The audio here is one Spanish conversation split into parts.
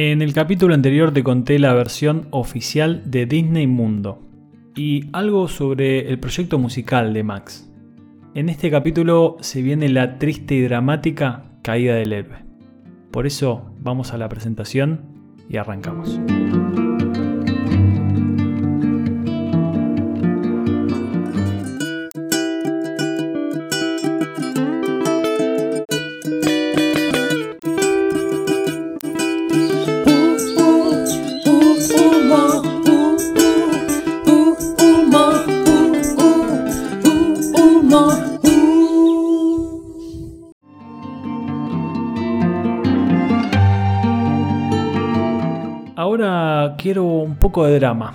En el capítulo anterior te conté la versión oficial de Disney Mundo y algo sobre el proyecto musical de Max. En este capítulo se viene la triste y dramática caída del héroe. Por eso vamos a la presentación y arrancamos. Quiero un poco de drama.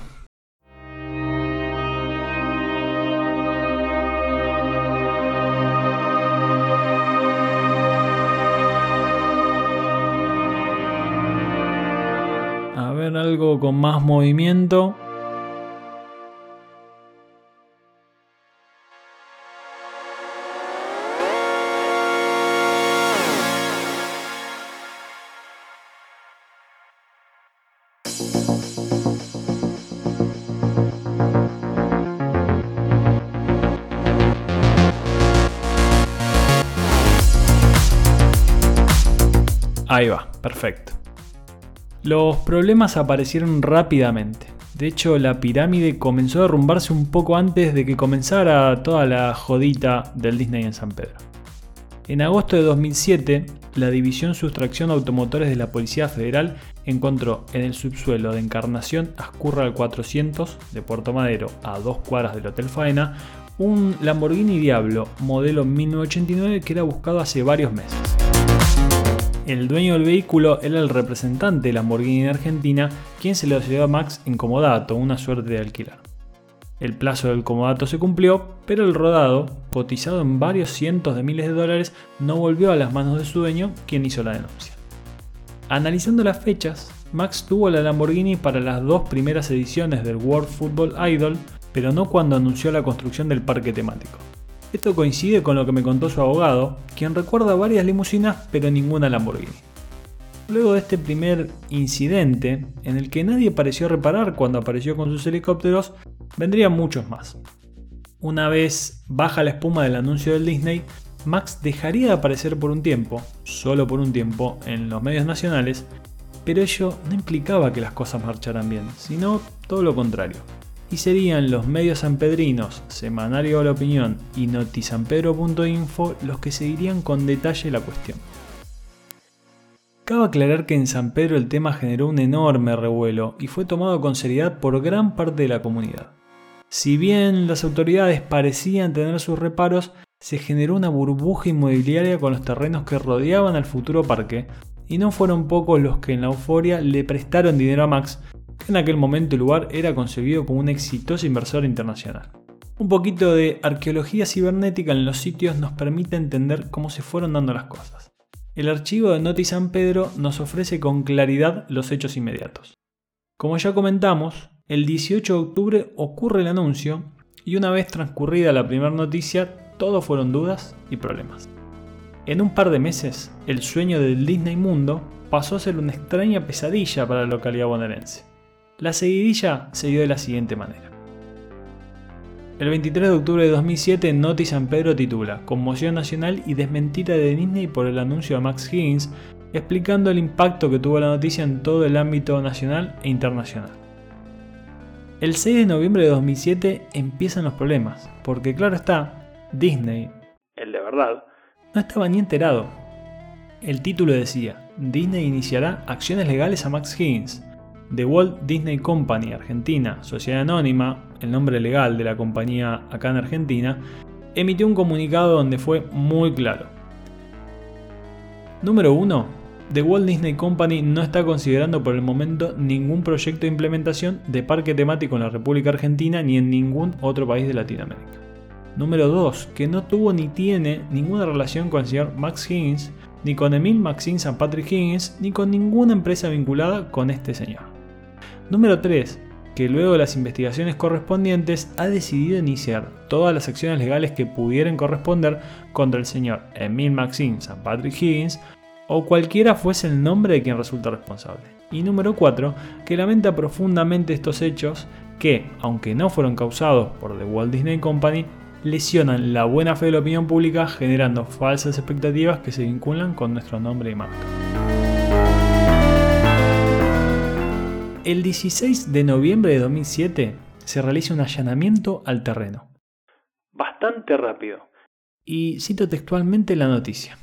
A ver algo con más movimiento. Ahí va, perfecto. Los problemas aparecieron rápidamente. De hecho, la pirámide comenzó a derrumbarse un poco antes de que comenzara toda la jodita del Disney en San Pedro. En agosto de 2007, la División Sustracción Automotores de la Policía Federal encontró en el subsuelo de Encarnación Ascurra al 400 de Puerto Madero, a dos cuadras del Hotel Faena, un Lamborghini Diablo modelo 1989 que era buscado hace varios meses. El dueño del vehículo era el representante de Lamborghini en Argentina, quien se lo cedió a Max en comodato, una suerte de alquilar. El plazo del comodato se cumplió, pero el rodado, cotizado en varios cientos de miles de dólares, no volvió a las manos de su dueño, quien hizo la denuncia. Analizando las fechas, Max tuvo la Lamborghini para las dos primeras ediciones del World Football Idol, pero no cuando anunció la construcción del parque temático. Esto coincide con lo que me contó su abogado, quien recuerda varias limusinas pero ninguna Lamborghini. Luego de este primer incidente, en el que nadie pareció reparar cuando apareció con sus helicópteros, vendrían muchos más. Una vez baja la espuma del anuncio del Disney, Max dejaría de aparecer por un tiempo, solo por un tiempo, en los medios nacionales, pero ello no implicaba que las cosas marcharan bien, sino todo lo contrario y serían los medios sanpedrinos, Semanario La Opinión y notisanpedro.info los que seguirían con detalle la cuestión. Cabe aclarar que en San Pedro el tema generó un enorme revuelo y fue tomado con seriedad por gran parte de la comunidad. Si bien las autoridades parecían tener sus reparos, se generó una burbuja inmobiliaria con los terrenos que rodeaban al futuro parque, y no fueron pocos los que en la euforia le prestaron dinero a Max en aquel momento el lugar era concebido como un exitoso inversor internacional. Un poquito de arqueología cibernética en los sitios nos permite entender cómo se fueron dando las cosas. El archivo de Noti San Pedro nos ofrece con claridad los hechos inmediatos. Como ya comentamos, el 18 de octubre ocurre el anuncio y una vez transcurrida la primera noticia, todo fueron dudas y problemas. En un par de meses, el sueño del Disney Mundo pasó a ser una extraña pesadilla para la localidad bonaerense. La seguidilla se dio de la siguiente manera. El 23 de octubre de 2007, Noti San Pedro titula Conmoción nacional y desmentida de Disney por el anuncio de Max Higgins, explicando el impacto que tuvo la noticia en todo el ámbito nacional e internacional. El 6 de noviembre de 2007 empiezan los problemas, porque claro está, Disney, el de verdad, no estaba ni enterado. El título decía, Disney iniciará acciones legales a Max Higgins, The Walt Disney Company Argentina, Sociedad Anónima, el nombre legal de la compañía acá en Argentina, emitió un comunicado donde fue muy claro. Número 1. The Walt Disney Company no está considerando por el momento ningún proyecto de implementación de parque temático en la República Argentina ni en ningún otro país de Latinoamérica. Número 2. Que no tuvo ni tiene ninguna relación con el señor Max Higgins, ni con Emil Maxine St. Patrick Higgins, ni con ninguna empresa vinculada con este señor. Número 3. Que luego de las investigaciones correspondientes ha decidido iniciar todas las acciones legales que pudieran corresponder contra el señor Emil Maxine St. Patrick Higgins o cualquiera fuese el nombre de quien resulta responsable. Y número 4, que lamenta profundamente estos hechos que, aunque no fueron causados por The Walt Disney Company, lesionan la buena fe de la opinión pública generando falsas expectativas que se vinculan con nuestro nombre y marca. El 16 de noviembre de 2007 se realiza un allanamiento al terreno. Bastante rápido. Y cito textualmente la noticia.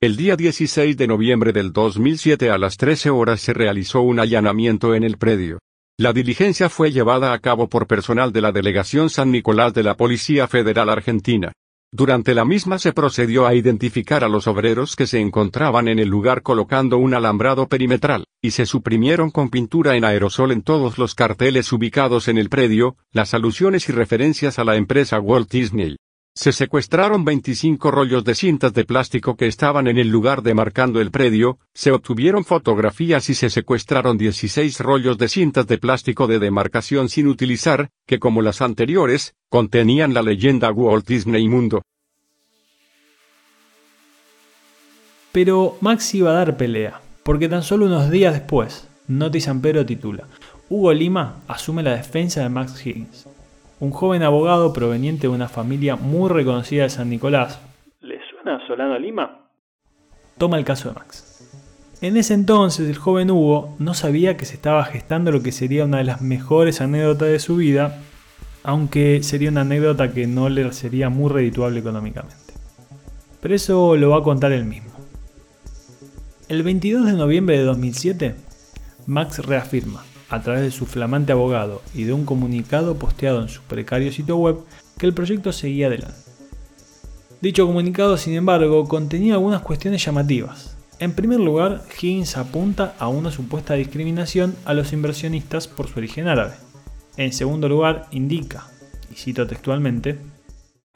El día 16 de noviembre del 2007 a las 13 horas se realizó un allanamiento en el predio. La diligencia fue llevada a cabo por personal de la Delegación San Nicolás de la Policía Federal Argentina. Durante la misma se procedió a identificar a los obreros que se encontraban en el lugar colocando un alambrado perimetral, y se suprimieron con pintura en aerosol en todos los carteles ubicados en el predio, las alusiones y referencias a la empresa Walt Disney. Se secuestraron 25 rollos de cintas de plástico que estaban en el lugar demarcando el predio, se obtuvieron fotografías y se secuestraron 16 rollos de cintas de plástico de demarcación sin utilizar, que como las anteriores, contenían la leyenda Walt Disney Mundo. Pero Max iba a dar pelea, porque tan solo unos días después, Noti San titula, Hugo Lima asume la defensa de Max Higgins un joven abogado proveniente de una familia muy reconocida de San Nicolás. ¿Le suena Solano Lima? Toma el caso de Max. En ese entonces el joven Hugo no sabía que se estaba gestando lo que sería una de las mejores anécdotas de su vida, aunque sería una anécdota que no le sería muy redituable económicamente. Pero eso lo va a contar él mismo. El 22 de noviembre de 2007, Max reafirma, a través de su flamante abogado y de un comunicado posteado en su precario sitio web que el proyecto seguía adelante. Dicho comunicado, sin embargo, contenía algunas cuestiones llamativas. En primer lugar, Higgins apunta a una supuesta discriminación a los inversionistas por su origen árabe. En segundo lugar, indica, y cito textualmente,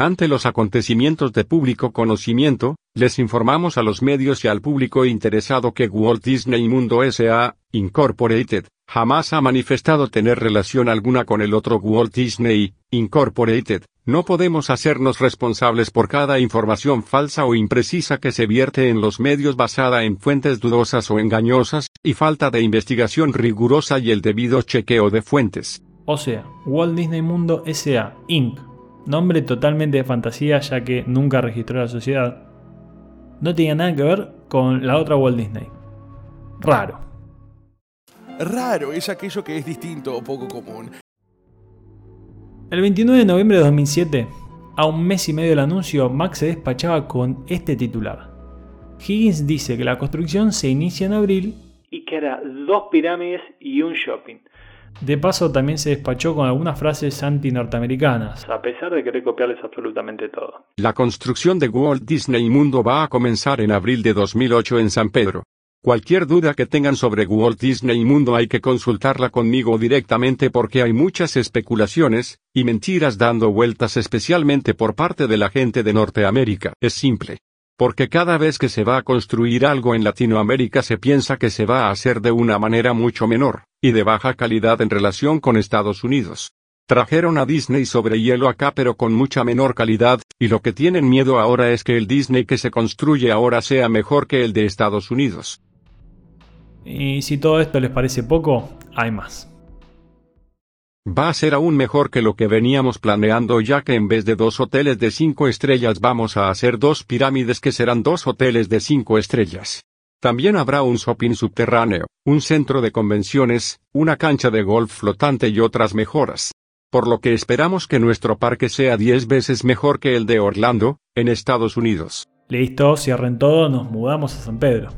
ante los acontecimientos de público conocimiento, les informamos a los medios y al público interesado que Walt Disney Mundo S.A., Incorporated, jamás ha manifestado tener relación alguna con el otro Walt Disney, Incorporated. No podemos hacernos responsables por cada información falsa o imprecisa que se vierte en los medios basada en fuentes dudosas o engañosas, y falta de investigación rigurosa y el debido chequeo de fuentes. O sea, Walt Disney Mundo S.A. Inc nombre totalmente de fantasía ya que nunca registró la sociedad, no tenía nada que ver con la otra Walt Disney. Raro. Raro es aquello que es distinto o poco común. El 29 de noviembre de 2007, a un mes y medio del anuncio, Max se despachaba con este titular. Higgins dice que la construcción se inicia en abril y que hará dos pirámides y un shopping. De paso también se despachó con algunas frases anti-norteamericanas, a pesar de querer copiarles absolutamente todo. La construcción de Walt Disney Mundo va a comenzar en abril de 2008 en San Pedro. Cualquier duda que tengan sobre Walt Disney Mundo hay que consultarla conmigo directamente porque hay muchas especulaciones y mentiras dando vueltas especialmente por parte de la gente de Norteamérica. Es simple. Porque cada vez que se va a construir algo en Latinoamérica se piensa que se va a hacer de una manera mucho menor, y de baja calidad en relación con Estados Unidos. Trajeron a Disney sobre hielo acá pero con mucha menor calidad, y lo que tienen miedo ahora es que el Disney que se construye ahora sea mejor que el de Estados Unidos. Y si todo esto les parece poco, hay más. Va a ser aún mejor que lo que veníamos planeando ya que en vez de dos hoteles de cinco estrellas vamos a hacer dos pirámides que serán dos hoteles de cinco estrellas. También habrá un shopping subterráneo, un centro de convenciones, una cancha de golf flotante y otras mejoras. Por lo que esperamos que nuestro parque sea 10 veces mejor que el de Orlando, en Estados Unidos. Listo, cierren todo, nos mudamos a San Pedro.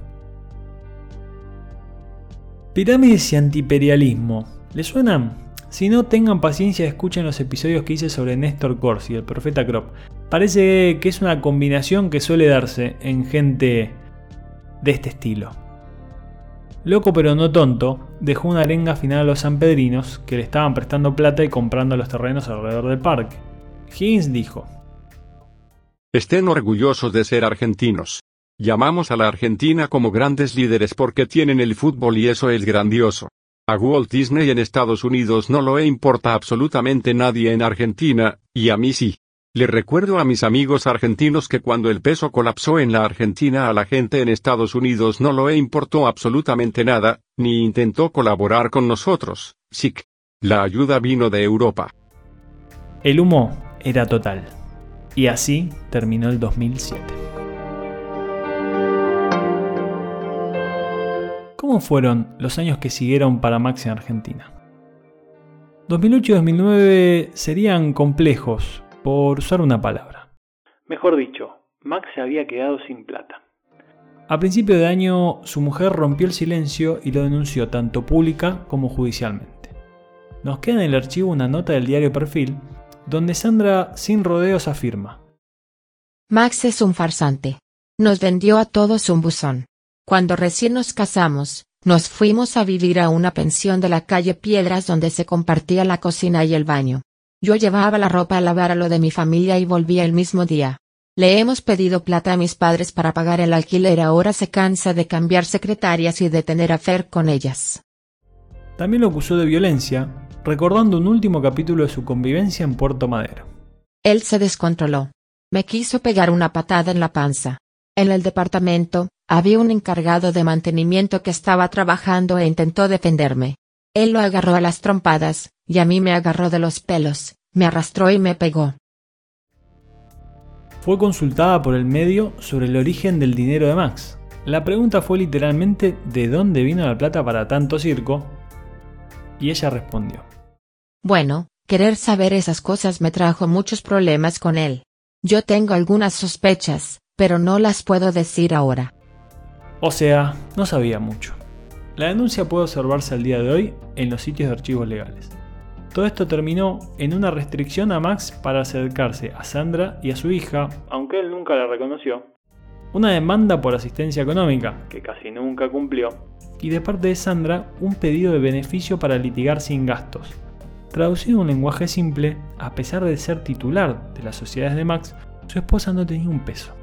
Pirámides y antiperialismo. ¿Le suenan? Si no, tengan paciencia, escuchen los episodios que hice sobre Néstor Corsi, el profeta Crop. Parece que es una combinación que suele darse en gente de este estilo. Loco pero no tonto, dejó una arenga final a los sanpedrinos que le estaban prestando plata y comprando los terrenos alrededor del parque. Higgins dijo: Estén orgullosos de ser argentinos. Llamamos a la Argentina como grandes líderes porque tienen el fútbol y eso es grandioso. A Walt Disney en Estados Unidos no lo importa absolutamente nadie en Argentina, y a mí sí. Le recuerdo a mis amigos argentinos que cuando el peso colapsó en la Argentina a la gente en Estados Unidos no lo importó absolutamente nada, ni intentó colaborar con nosotros, SIC. La ayuda vino de Europa. El humo era total. Y así terminó el 2007. ¿Cómo fueron los años que siguieron para Max en Argentina? 2008 y 2009 serían complejos, por usar una palabra. Mejor dicho, Max se había quedado sin plata. A principio de año, su mujer rompió el silencio y lo denunció tanto pública como judicialmente. Nos queda en el archivo una nota del diario Perfil, donde Sandra sin rodeos afirma. Max es un farsante. Nos vendió a todos un buzón. Cuando recién nos casamos, nos fuimos a vivir a una pensión de la calle Piedras donde se compartía la cocina y el baño. Yo llevaba la ropa a lavar a lo de mi familia y volvía el mismo día. Le hemos pedido plata a mis padres para pagar el alquiler, ahora se cansa de cambiar secretarias y de tener afer con ellas. También lo acusó de violencia, recordando un último capítulo de su convivencia en Puerto Madero. Él se descontroló. Me quiso pegar una patada en la panza. En el departamento, había un encargado de mantenimiento que estaba trabajando e intentó defenderme. Él lo agarró a las trompadas, y a mí me agarró de los pelos, me arrastró y me pegó. Fue consultada por el medio sobre el origen del dinero de Max. La pregunta fue literalmente ¿de dónde vino la plata para tanto circo? Y ella respondió. Bueno, querer saber esas cosas me trajo muchos problemas con él. Yo tengo algunas sospechas, pero no las puedo decir ahora. O sea, no sabía mucho. La denuncia puede observarse al día de hoy en los sitios de archivos legales. Todo esto terminó en una restricción a Max para acercarse a Sandra y a su hija, aunque él nunca la reconoció, una demanda por asistencia económica, que casi nunca cumplió, y de parte de Sandra un pedido de beneficio para litigar sin gastos. Traducido en un lenguaje simple, a pesar de ser titular de las sociedades de Max, su esposa no tenía un peso.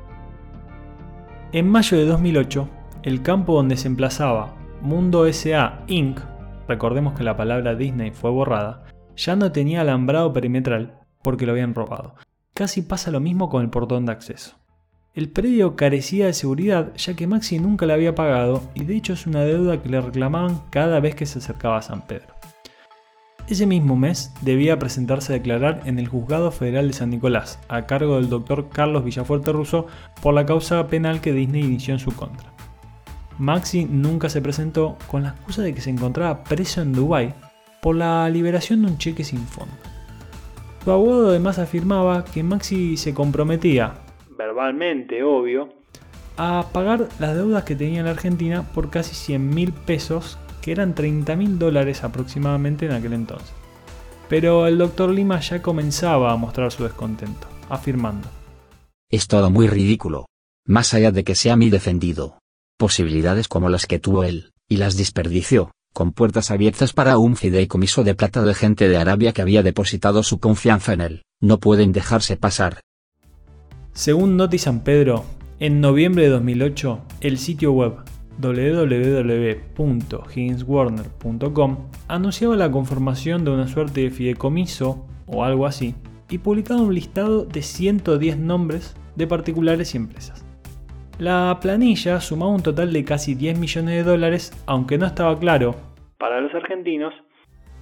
En mayo de 2008, el campo donde se emplazaba Mundo SA Inc., recordemos que la palabra Disney fue borrada, ya no tenía alambrado perimetral porque lo habían robado. Casi pasa lo mismo con el portón de acceso. El predio carecía de seguridad ya que Maxi nunca le había pagado y de hecho es una deuda que le reclamaban cada vez que se acercaba a San Pedro. Ese mismo mes debía presentarse a declarar en el Juzgado Federal de San Nicolás, a cargo del doctor Carlos Villafuerte Russo, por la causa penal que Disney inició en su contra. Maxi nunca se presentó con la excusa de que se encontraba preso en Dubái por la liberación de un cheque sin fondo. Su abogado además afirmaba que Maxi se comprometía, verbalmente obvio, a pagar las deudas que tenía en la Argentina por casi 100 mil pesos, que eran 30 mil dólares aproximadamente en aquel entonces. Pero el doctor Lima ya comenzaba a mostrar su descontento, afirmando. Es todo muy ridículo. Más allá de que sea mi defendido, posibilidades como las que tuvo él, y las desperdició, con puertas abiertas para un fideicomiso de plata de gente de Arabia que había depositado su confianza en él, no pueden dejarse pasar. Según Noti San Pedro, en noviembre de 2008, el sitio web www.higginswarner.com anunciaba la conformación de una suerte de fideicomiso o algo así y publicaba un listado de 110 nombres de particulares y empresas. La planilla sumaba un total de casi 10 millones de dólares, aunque no estaba claro, para los argentinos,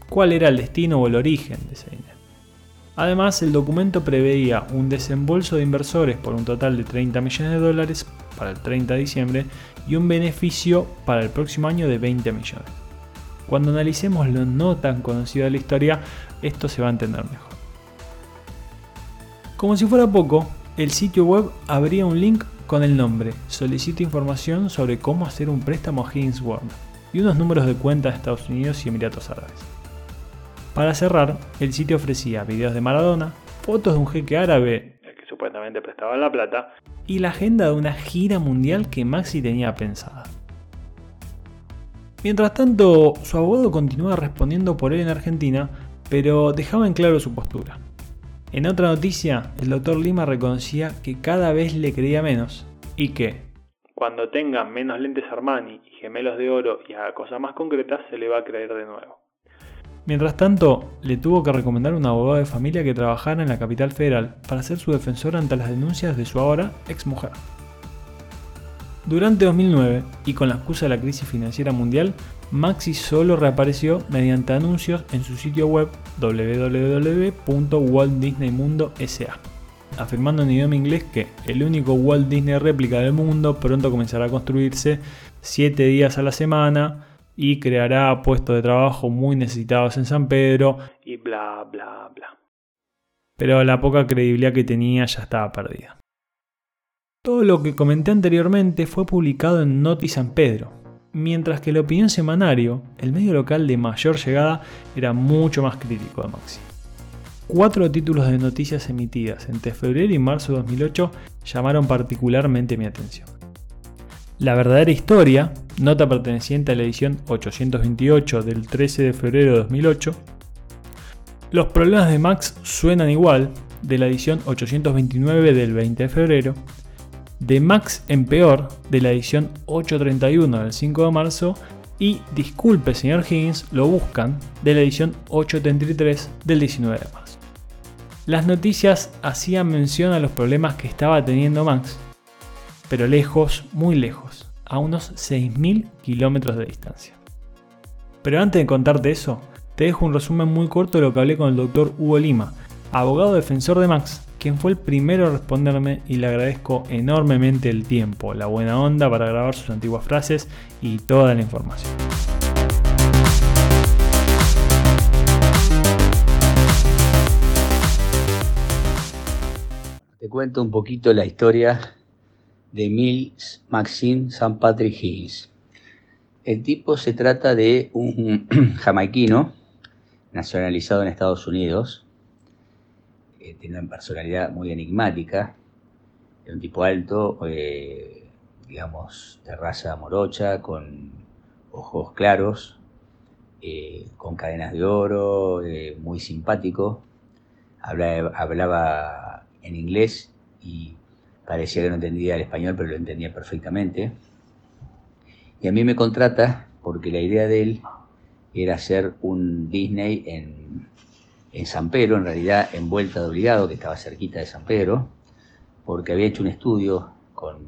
cuál era el destino o el origen de ese dinero. Además, el documento preveía un desembolso de inversores por un total de 30 millones de dólares para el 30 de diciembre y un beneficio para el próximo año de 20 millones. Cuando analicemos lo no tan conocido de la historia, esto se va a entender mejor. Como si fuera poco, el sitio web abría un link con el nombre Solicito información sobre cómo hacer un préstamo a Higgins Warner y unos números de cuenta de Estados Unidos y Emiratos Árabes. Para cerrar, el sitio ofrecía videos de Maradona, fotos de un jeque árabe, el que supuestamente prestaba la plata, y la agenda de una gira mundial que Maxi tenía pensada. Mientras tanto, su abogado continuaba respondiendo por él en Argentina, pero dejaba en claro su postura. En otra noticia, el doctor Lima reconocía que cada vez le creía menos y que, cuando tenga menos lentes Armani y gemelos de oro y haga cosas más concretas, se le va a creer de nuevo. Mientras tanto, le tuvo que recomendar a un abogado de familia que trabajara en la capital federal para ser su defensor ante las denuncias de su ahora exmujer. Durante 2009, y con la excusa de la crisis financiera mundial, Maxi solo reapareció mediante anuncios en su sitio web www.waltdisneymundo.sa, afirmando en idioma inglés que el único Walt Disney réplica del mundo pronto comenzará a construirse 7 días a la semana y creará puestos de trabajo muy necesitados en San Pedro y bla bla bla. Pero la poca credibilidad que tenía ya estaba perdida. Todo lo que comenté anteriormente fue publicado en Noti San Pedro, mientras que la opinión semanario, el medio local de mayor llegada, era mucho más crítico de Maxi. Cuatro títulos de noticias emitidas entre febrero y marzo de 2008 llamaron particularmente mi atención. La verdadera historia, nota perteneciente a la edición 828 del 13 de febrero de 2008. Los problemas de Max suenan igual, de la edición 829 del 20 de febrero. De Max en peor, de la edición 831 del 5 de marzo. Y Disculpe señor Higgins, lo buscan, de la edición 833 del 19 de marzo. Las noticias hacían mención a los problemas que estaba teniendo Max pero lejos, muy lejos, a unos 6.000 kilómetros de distancia. Pero antes de contarte eso, te dejo un resumen muy corto de lo que hablé con el doctor Hugo Lima, abogado defensor de Max, quien fue el primero a responderme y le agradezco enormemente el tiempo, la buena onda para grabar sus antiguas frases y toda la información. Te cuento un poquito la historia de Mills Maxine St. Patrick Higgins. El tipo se trata de un jamaiquino nacionalizado en Estados Unidos. Eh, tiene una personalidad muy enigmática. Es un tipo alto, eh, digamos, de raza morocha, con ojos claros, eh, con cadenas de oro, muy simpático. hablaba en inglés y parecía que no entendía el español, pero lo entendía perfectamente. Y a mí me contrata porque la idea de él era hacer un Disney en, en San Pedro, en realidad en Vuelta de Obligado, que estaba cerquita de San Pedro, porque había hecho un estudio con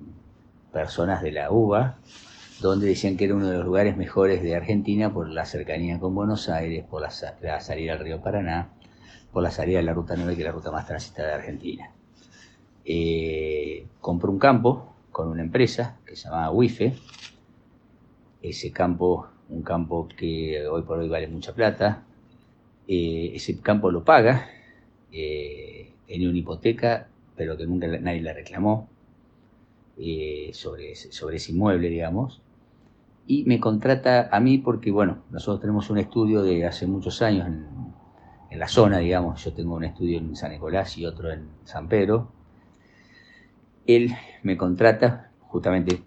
personas de la UBA, donde decían que era uno de los lugares mejores de Argentina por la cercanía con Buenos Aires, por la, salida al río Paraná, por la salida de la Ruta 9, que es la ruta más transitada de Argentina eh, compró un campo con una empresa que se llamaba WIFE. Ese campo, un campo que hoy por hoy vale mucha plata, eh, ese campo lo paga, eh, tenía una hipoteca, pero que nunca nadie la reclamó eh, sobre, sobre ese inmueble, digamos. Y me contrata a mí porque, bueno, nosotros tenemos un estudio de hace muchos años en, en la zona, digamos. Yo tengo un estudio en San Nicolás y otro en San Pedro él me contrata justamente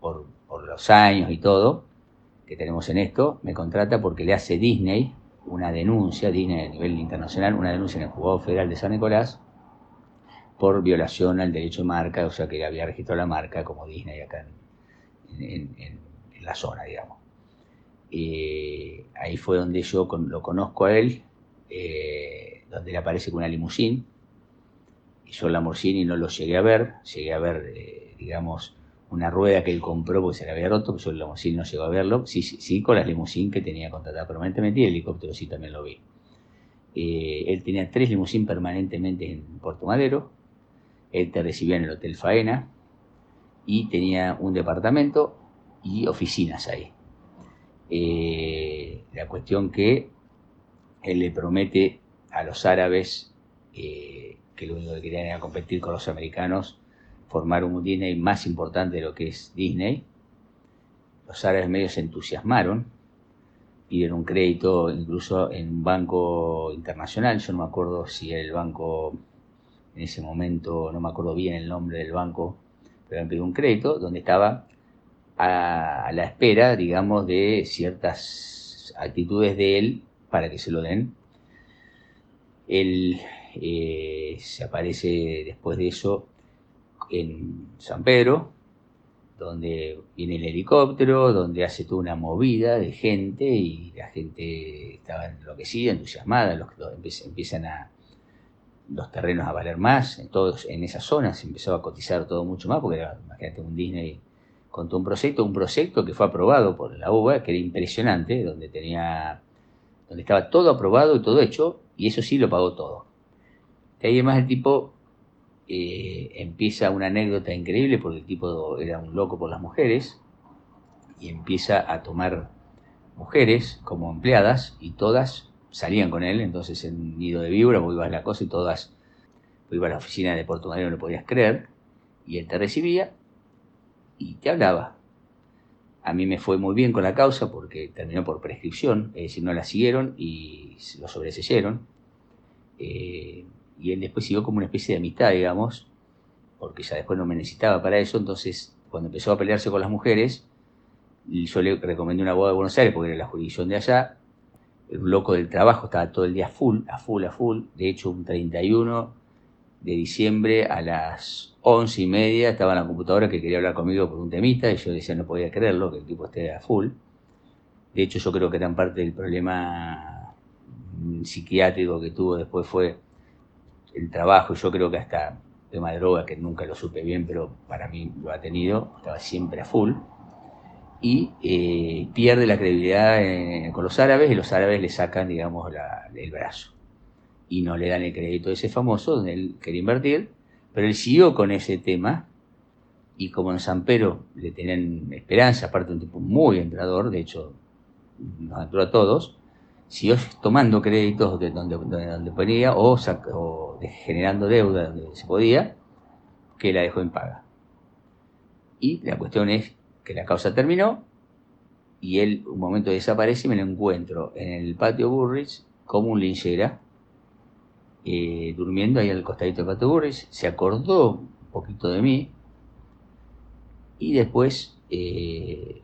por, los años y todo que tenemos en esto, me contrata porque le hace Disney una denuncia, Disney a nivel internacional, una denuncia en el Juzgado Federal de San Nicolás por violación al derecho de marca, o sea que había registrado la marca como Disney acá en, la zona, digamos. Eh, ahí fue donde yo lo conozco a él, eh, donde le aparece con una limusín, yo la Lamborghini no lo llegué a ver, llegué a ver, eh, digamos, una rueda que él compró porque se le había roto, yo el Lamborghini no llegó a verlo. Sí, sí, con las limusines que tenía contratada permanentemente y el helicóptero sí también lo vi. Eh, él tenía tres limusines permanentemente en Puerto Madero. Él te recibía en el Hotel Faena y tenía un departamento y oficinas ahí. Eh, la cuestión que él le promete a los árabes que lo único que querían era competir con los americanos, formar un Disney más importante de lo que es Disney. Los árabes medios se entusiasmaron, pidieron un crédito incluso en un banco internacional, yo no me acuerdo si el banco en ese momento, no me acuerdo bien el nombre del banco, pero han pedido un crédito donde estaba a, la espera, digamos, de ciertas actitudes de él para que se lo den. El, eh, se aparece después de eso en San Pedro, donde viene el helicóptero, donde hace toda una movida de gente y la gente estaba enloquecida, entusiasmada, los, empiezan a los terrenos a valer más, en todos en esa zona se empezó a cotizar todo mucho más, porque era, imagínate, un Disney con todo un proyecto, un proyecto que fue aprobado por la UBA, que era impresionante, donde tenía, donde estaba todo aprobado y todo hecho, y eso sí lo pagó todo. De ahí además el tipo eh, empieza una anécdota increíble porque el tipo era un loco por las mujeres y empieza a tomar mujeres como empleadas y todas salían con él, entonces en Nido de Víbora vos ibas a la cosa y todas, vos ibas a la oficina de Madero, no lo podías creer, y él te recibía y te hablaba. A mí me fue muy bien con la causa porque terminó por prescripción, es decir, no la siguieron y lo sobreseyeron. Eh, y él después siguió como una especie de amistad, digamos, porque ya después no me necesitaba para eso, entonces cuando empezó a pelearse con las mujeres, yo le recomendé una boda de Buenos Aires porque era la jurisdicción de allá, un loco del trabajo, estaba todo el día full, a full, a full, de hecho un 31 de diciembre a las once y media estaba en la computadora que quería hablar conmigo por un temita y yo decía no podía creerlo, que el tipo esté a full. De hecho yo creo que gran parte del problema psiquiátrico que tuvo después fue el trabajo, yo creo que hasta tema de droga, que nunca lo supe bien, pero para mí lo ha tenido, estaba siempre a full, y eh, pierde la credibilidad con los árabes y los árabes le sacan, digamos, el brazo. Y no le dan el crédito a ese famoso donde él quería invertir, pero él siguió con ese tema y como en San Pedro le tenían esperanza, aparte un tipo muy entrador, de hecho nos entró a todos, siguió tomando créditos de donde, donde, ponía o, generando deuda donde se podía, que la dejó en paga. Y la cuestión es que la causa terminó y él un momento desaparece y me lo encuentro en el patio Burris como un linchera, eh, durmiendo ahí al costadito del patio Burris, se acordó un poquito de mí y después eh,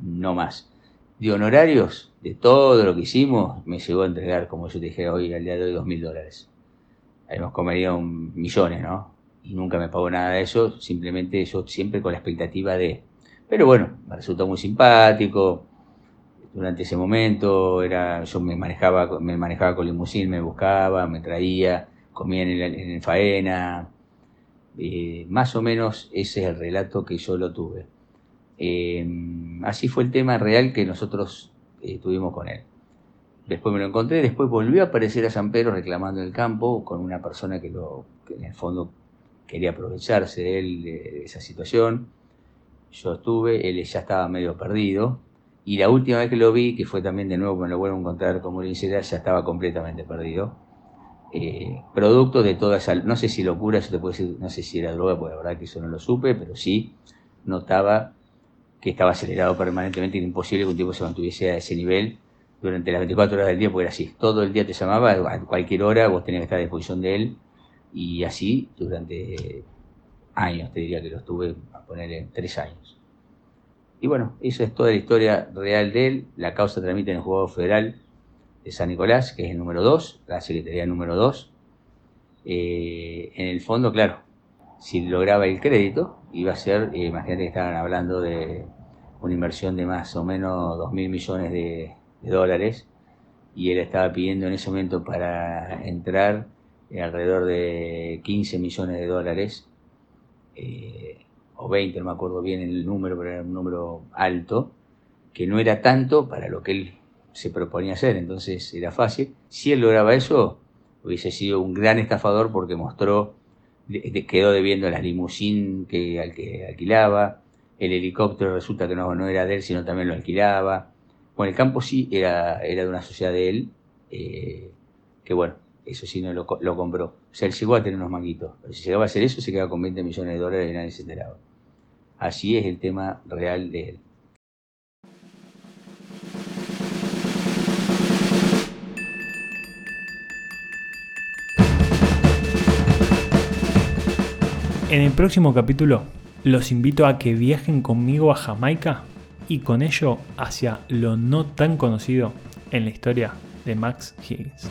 no más de honorarios de todo lo que hicimos, me llegó a entregar, como yo te dije hoy, al día de hoy, dos mil dólares. Comería un millones, ¿no? Y nunca me pagó nada de eso, simplemente yo siempre con la expectativa de... Pero bueno, me resultó muy simpático. Durante ese momento era, yo me manejaba, me manejaba con limusín, me buscaba, me traía, comía en el, en faena. Eh, más o menos ese es el relato que yo lo tuve. Em, así fue el tema real que nosotros eh, tuvimos con él. Después me lo encontré, después volvió a aparecer a San Pedro reclamando el campo con una persona que, en el fondo quería aprovecharse de él, de, esa situación. Yo estuve, él ya estaba medio perdido. Y la última vez que lo vi, que fue también de nuevo, me lo vuelvo a encontrar como sincera, ya estaba completamente perdido. Eh, producto de toda esa, no sé si locura, yo te puedo decir, no sé si era droga, porque la verdad que eso no lo supe, pero sí notaba que estaba acelerado permanentemente, era imposible que un tipo se mantuviese a ese nivel durante las 24 horas del día, porque era así, todo el día te llamaba, a cualquier hora vos tenías que estar a disposición de él, y así durante años, te diría que lo estuve a poner en tres años. Y bueno, eso es toda la historia real de él, la causa tramita en el juzgado federal de San Nicolás, que es el número 2, la secretaría número 2. Eh, en el fondo, claro, si lograba el crédito, iba a ser, eh, imagínate que estaban hablando de una inversión de más o menos 2 mil millones de, dólares y él estaba pidiendo en ese momento para entrar eh, alrededor de 15 millones de dólares eh, o 20, no me acuerdo bien el número, pero era un número alto, que no era tanto para lo que él se proponía hacer, entonces era fácil. Si él lograba eso, hubiese sido un gran estafador porque mostró quedó debiendo la limusín que, al que alquilaba, el helicóptero resulta que no, no era de él, sino también lo alquilaba. Bueno, el campo sí era, era de una sociedad de él, eh, que bueno, eso sí no lo, lo, compró. O sea, él llegó a tener unos manguitos, pero si llegaba a hacer eso se quedaba con 20 millones de dólares y nadie se. Así es el tema real de él. En el próximo capítulo los invito a que viajen conmigo a Jamaica y con ello hacia lo no tan conocido en la historia de Max Higgins.